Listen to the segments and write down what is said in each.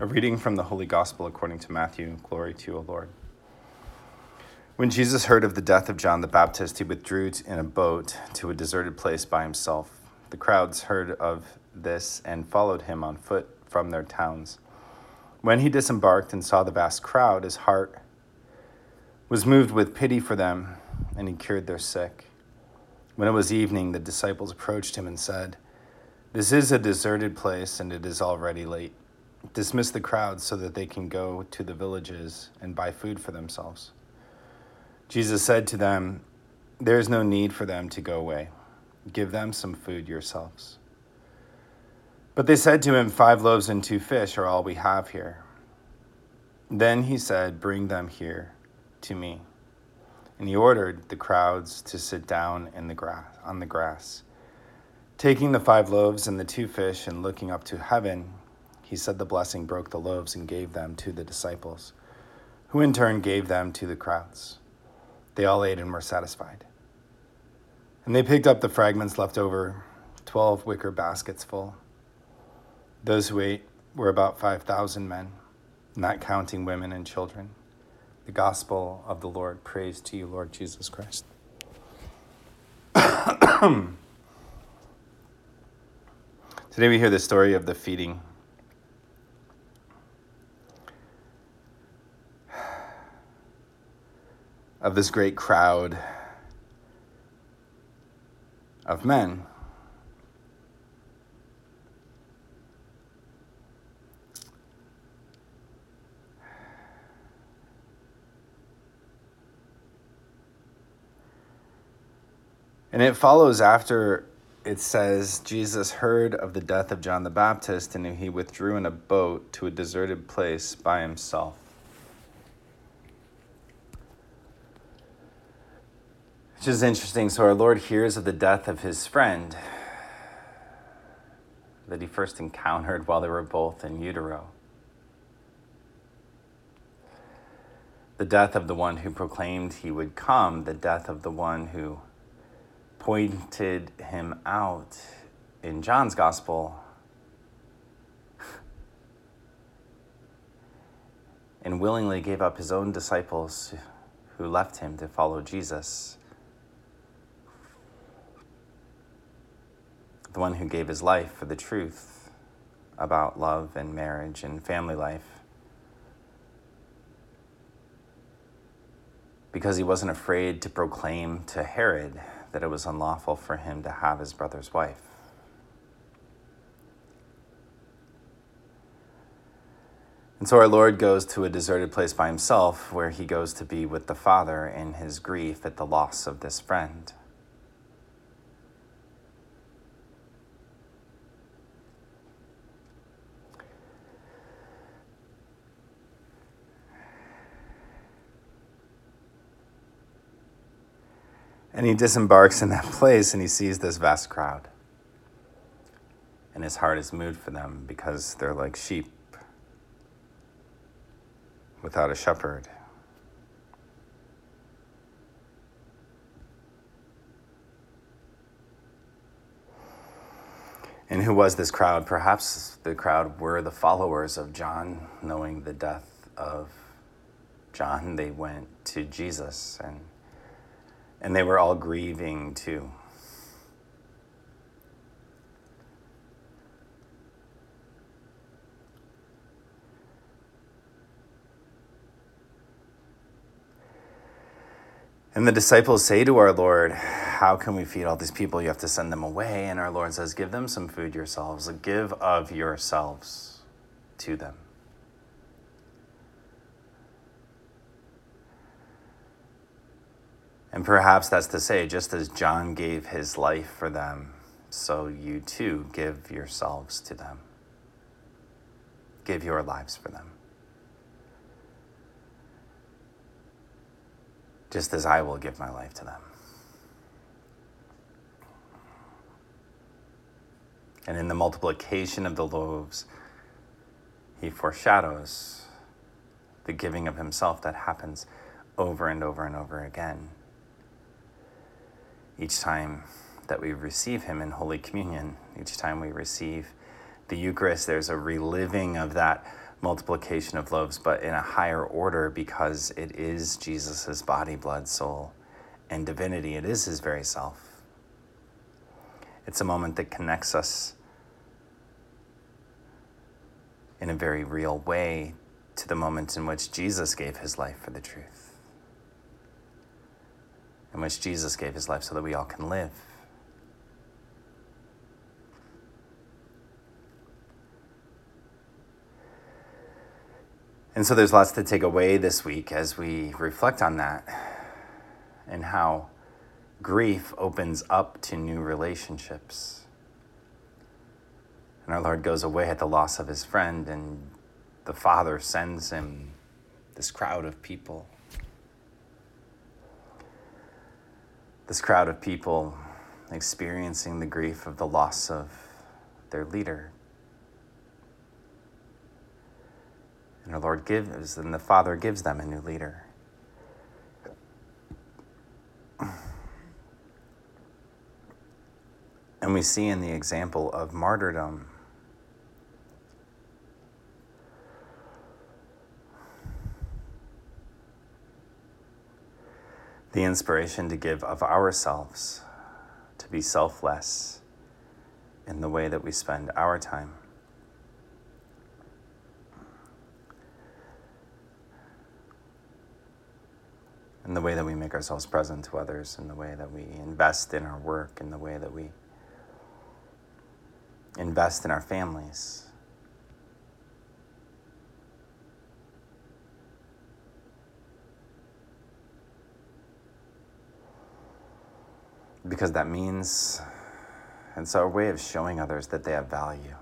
A reading from the Holy Gospel according to Matthew. Glory to you, O Lord. When Jesus heard of the death of John the Baptist, he withdrew in a boat to a deserted place by himself. The crowds heard of this and followed him on foot from their towns. When he disembarked and saw the vast crowd, his heart was moved with pity for them, and he cured their sick. When it was evening, the disciples approached him and said, This is a deserted place, and it is already late dismiss the crowds so that they can go to the villages and buy food for themselves. Jesus said to them, There is no need for them to go away. Give them some food yourselves. But they said to him, Five loaves and two fish are all we have here. Then he said, Bring them here to me. And he ordered the crowds to sit down in the grass, on the grass. Taking the five loaves and the two fish and looking up to heaven, he said the blessing, broke the loaves, and gave them to the disciples, who in turn gave them to the crowds. They all ate and were satisfied. And they picked up the fragments left over, twelve wicker baskets full. Those who ate were about 5,000 men, not counting women and children. The gospel of the Lord. Praise to you, Lord Jesus Christ. Today we hear the story of the feeding of this great crowd of men. And it follows after it says Jesus heard of the death of John the Baptist and he withdrew in a boat to a deserted place by himself. Which is interesting. So, our Lord hears of the death of his friend that he first encountered while they were both in utero. The death of the one who proclaimed he would come, the death of the one who pointed him out in John's gospel and willingly gave up his own disciples who left him to follow Jesus. The one who gave his life for the truth about love and marriage and family life. Because he wasn't afraid to proclaim to Herod that it was unlawful for him to have his brother's wife. And so our Lord goes to a deserted place by himself where he goes to be with the Father in his grief at the loss of this friend. And he disembarks in that place and he sees this vast crowd. And his heart is moved for them because they're like sheep without a shepherd. And who was this crowd? Perhaps the crowd were the followers of John, knowing the death of John. They went to Jesus and and they were all grieving too. And the disciples say to our Lord, How can we feed all these people? You have to send them away. And our Lord says, Give them some food yourselves, give of yourselves to them. And perhaps that's to say, just as John gave his life for them, so you too give yourselves to them. Give your lives for them. Just as I will give my life to them. And in the multiplication of the loaves, he foreshadows the giving of himself that happens over and over and over again each time that we receive Him in Holy Communion, each time we receive the Eucharist, there's a reliving of that multiplication of loaves, but in a higher order because it is Jesus' body, blood, soul, and divinity. It is his very self. It's a moment that connects us in a very real way to the moment in which Jesus gave his life for the truth, in which Jesus gave his life so that we all can live. And so there's lots to take away this week as we reflect on that and how grief opens up to new relationships. And our Lord goes away at the loss of his friend, and the Father sends him this crowd of people. This crowd of people experiencing the grief of the loss of their leader, And the Lord gives, and the Father gives them a new leader. And we see in the example of martyrdom the inspiration to give of ourselves, to be selfless in the way that we spend our time. in the way that we make ourselves present to others, in the way that we invest in our work, in the way that we invest in our families. Because that means it's our way of showing others that they have value.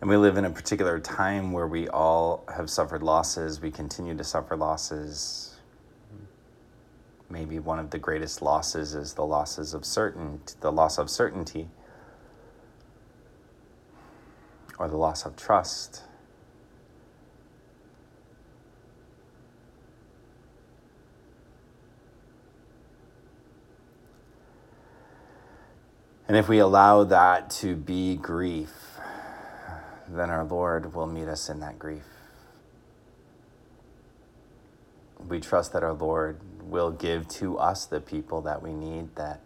And we live in a particular time where we all have suffered losses. We continue to suffer losses. Maybe one of the greatest losses is the losses of certain, the loss of certainty, or the loss of trust. And if we allow that to be grief, then our Lord will meet us in that grief. We trust that our Lord will give to us the people that we need, that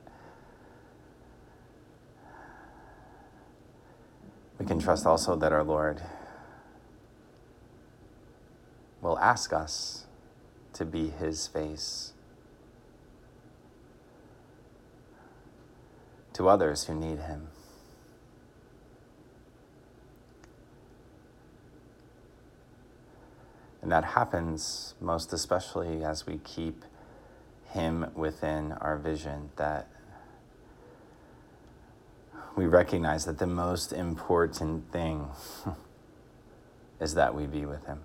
we can trust also that our Lord will ask us to be His face to others who need Him. And that happens most especially as we keep Him within our vision, that we recognize that the most important thing is that we be with Him.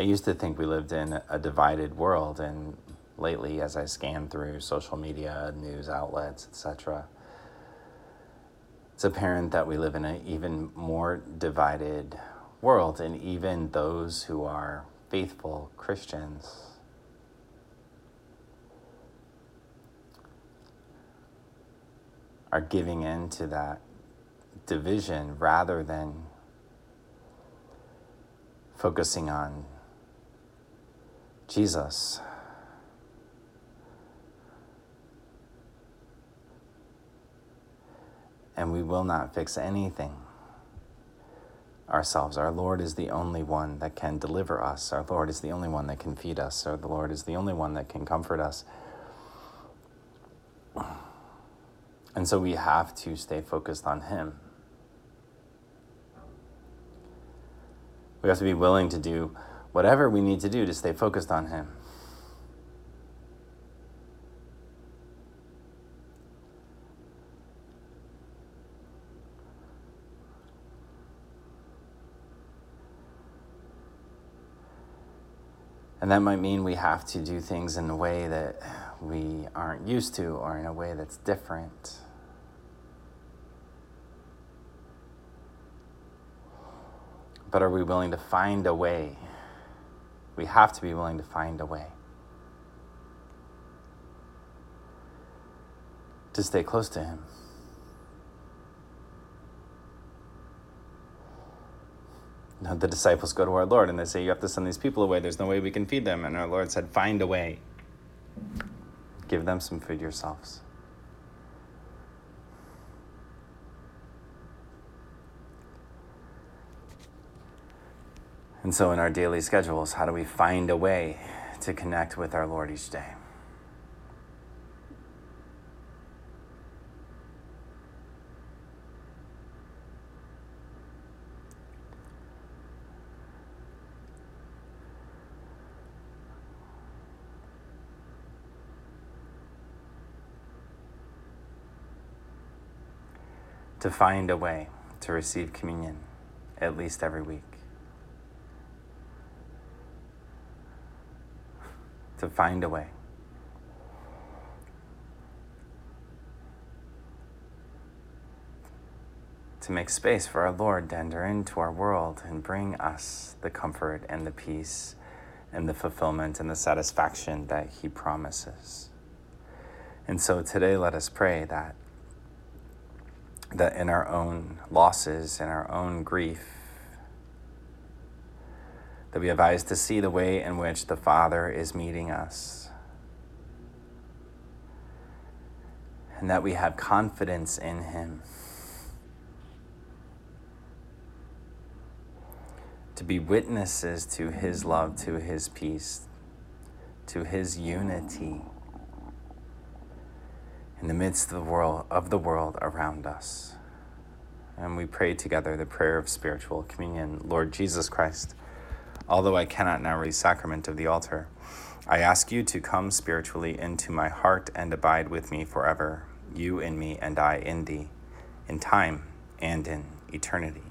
I used to think we lived in a divided world, and lately, as I scan through social media, news outlets, etc., it's apparent that we live in an even more divided world, and even those who are faithful Christians. Are giving in to that division rather than focusing on Jesus. And we will not fix anything ourselves. Our Lord is the only one that can deliver us. Our Lord is the only one that can feed us. Our Lord is the only one that can comfort us. And so we have to stay focused on Him. We have to be willing to do whatever we need to do to stay focused on Him. And that might mean we have to do things in a way that we aren't used to or in a way that's different. But are we willing to find a way? We have to be willing to find a way to stay close to Him. Now, the disciples go to our Lord and they say, You have to send these people away. There's no way we can feed them. And our Lord said, Find a way. Give them some food yourselves. And so, in our daily schedules, how do we find a way to connect with our Lord each day? to find a way to receive communion at least every week. To find a way. To make space for our Lord to enter into our world and bring us the comfort and the peace and the fulfillment and the satisfaction that He promises. And so today, let us pray that that in our own losses, in our own grief, that we have eyes to see the way in which the Father is meeting us. And that we have confidence in Him. To be witnesses to His love, to His peace, to His unity in the midst of the world of the world around us. And we pray together the prayer of spiritual communion. Lord Jesus Christ, although I cannot now read sacrament of the altar, I ask you to come spiritually into my heart and abide with me forever, you in me and I in thee, in time and in eternity.